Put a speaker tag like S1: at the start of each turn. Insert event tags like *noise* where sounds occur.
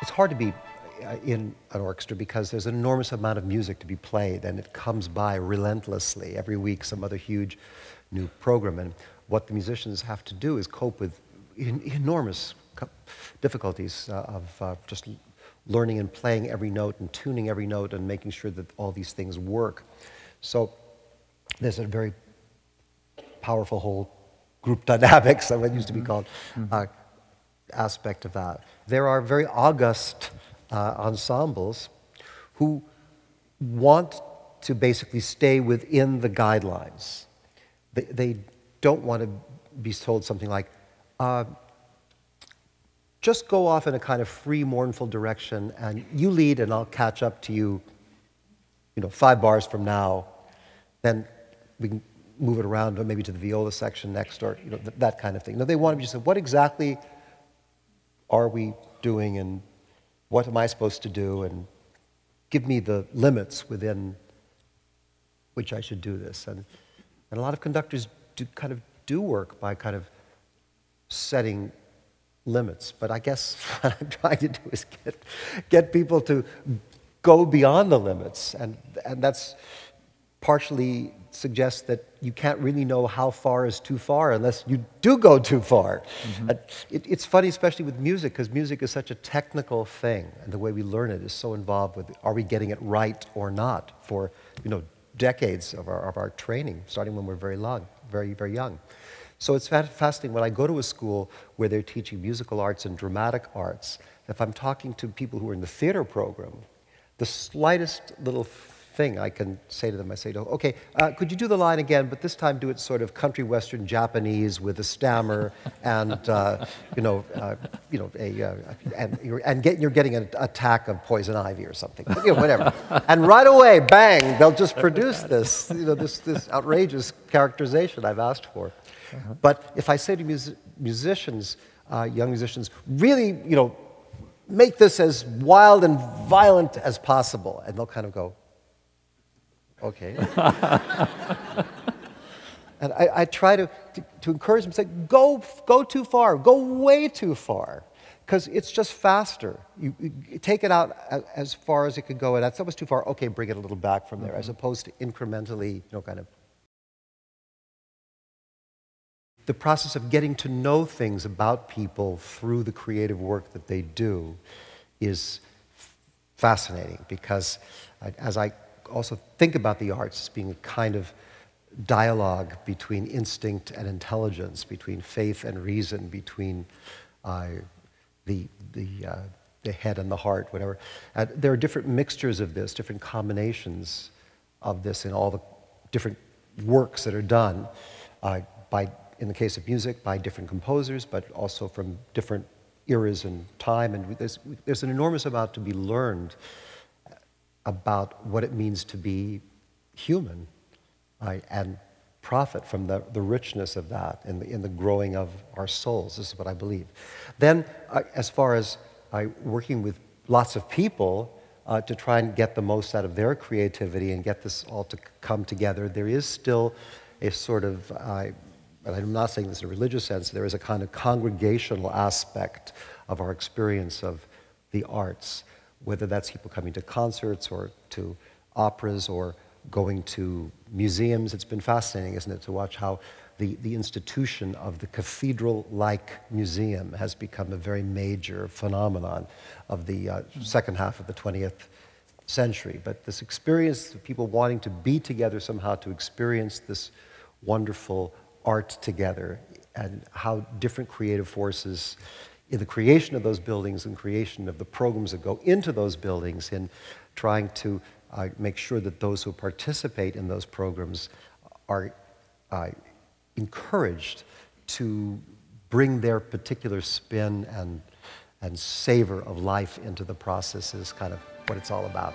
S1: it's hard to be uh, in an orchestra because there's an enormous amount of music to be played and it comes by relentlessly every week some other huge new program and what the musicians have to do is cope with en- enormous difficulties uh, of uh, just learning and playing every note and tuning every note and making sure that all these things work so there's a very powerful whole group dynamics, *laughs* what used to be mm-hmm. called, mm-hmm. uh, aspect of that. There are very august uh, ensembles who want to basically stay within the guidelines. They, they don't want to be told something like, uh, just go off in a kind of free, mournful direction, and you lead, and I'll catch up to you, you know, five bars from now. Then we can move it around, or maybe to the viola section next, or you know, th- that kind of thing. No, they want to just say, what exactly are we doing, and what am I supposed to do, and give me the limits within which I should do this. And, and a lot of conductors do kind of do work by kind of setting limits. But I guess *laughs* what I'm trying to do is get, get people to go beyond the limits. And, and that's partially suggests that you can't really know how far is too far unless you do go too far. Mm-hmm. It, it's funny, especially with music, because music is such a technical thing, and the way we learn it is so involved with are we getting it right or not for you know decades of our, of our training, starting when we're very long, very very young. So it's fascinating when I go to a school where they're teaching musical arts and dramatic arts. If I'm talking to people who are in the theater program, the slightest little thing I can say to them. I say to okay, uh, could you do the line again, but this time do it sort of country western Japanese with a stammer and, uh, you know, uh, you know, a, uh, and, you're, and get, you're getting an attack of poison ivy or something, you know, whatever. and right away, bang, they'll just produce this, you know, this, this outrageous characterization I've asked for. Uh-huh. But if I say to mus- musicians, uh, young musicians, really, you know, make this as wild and violent as possible. And they'll kind of go, Okay. *laughs* and I, I try to, to, to, encourage them, say, go, go too far, go way too far, because it's just faster. You, you, take it out as far as it could go, and that's almost too far. Okay, bring it a little back from there, mm-hmm. as opposed to incrementally, you know, kind of. The process of getting to know things about people through the creative work that they do is fascinating because as I also think about the arts as being a kind of dialogue between instinct and intelligence, between faith and reason, between uh, the, the, uh, the head and the heart, whatever. Uh, there are different mixtures of this, different combinations of this in all the different works that are done uh, by, in the case of music, by different composers, but also from different eras and time. And there's, there's an enormous amount to be learned about what it means to be human right, and profit from the, the richness of that in the, in the growing of our souls. This is what I believe. Then, uh, as far as uh, working with lots of people uh, to try and get the most out of their creativity and get this all to come together, there is still a sort of, and I'm not saying this in a religious sense, there is a kind of congregational aspect of our experience of the arts whether that's people coming to concerts or to operas or going to museums. It's been fascinating, isn't it, to watch how the, the institution of the cathedral like museum has become a very major phenomenon of the uh, second half of the 20th century. But this experience of people wanting to be together somehow to experience this wonderful art together and how different creative forces in the creation of those buildings and creation of the programs that go into those buildings in trying to uh, make sure that those who participate in those programs are uh, encouraged to bring their particular spin and, and savor of life into the process is kind of what it's all about.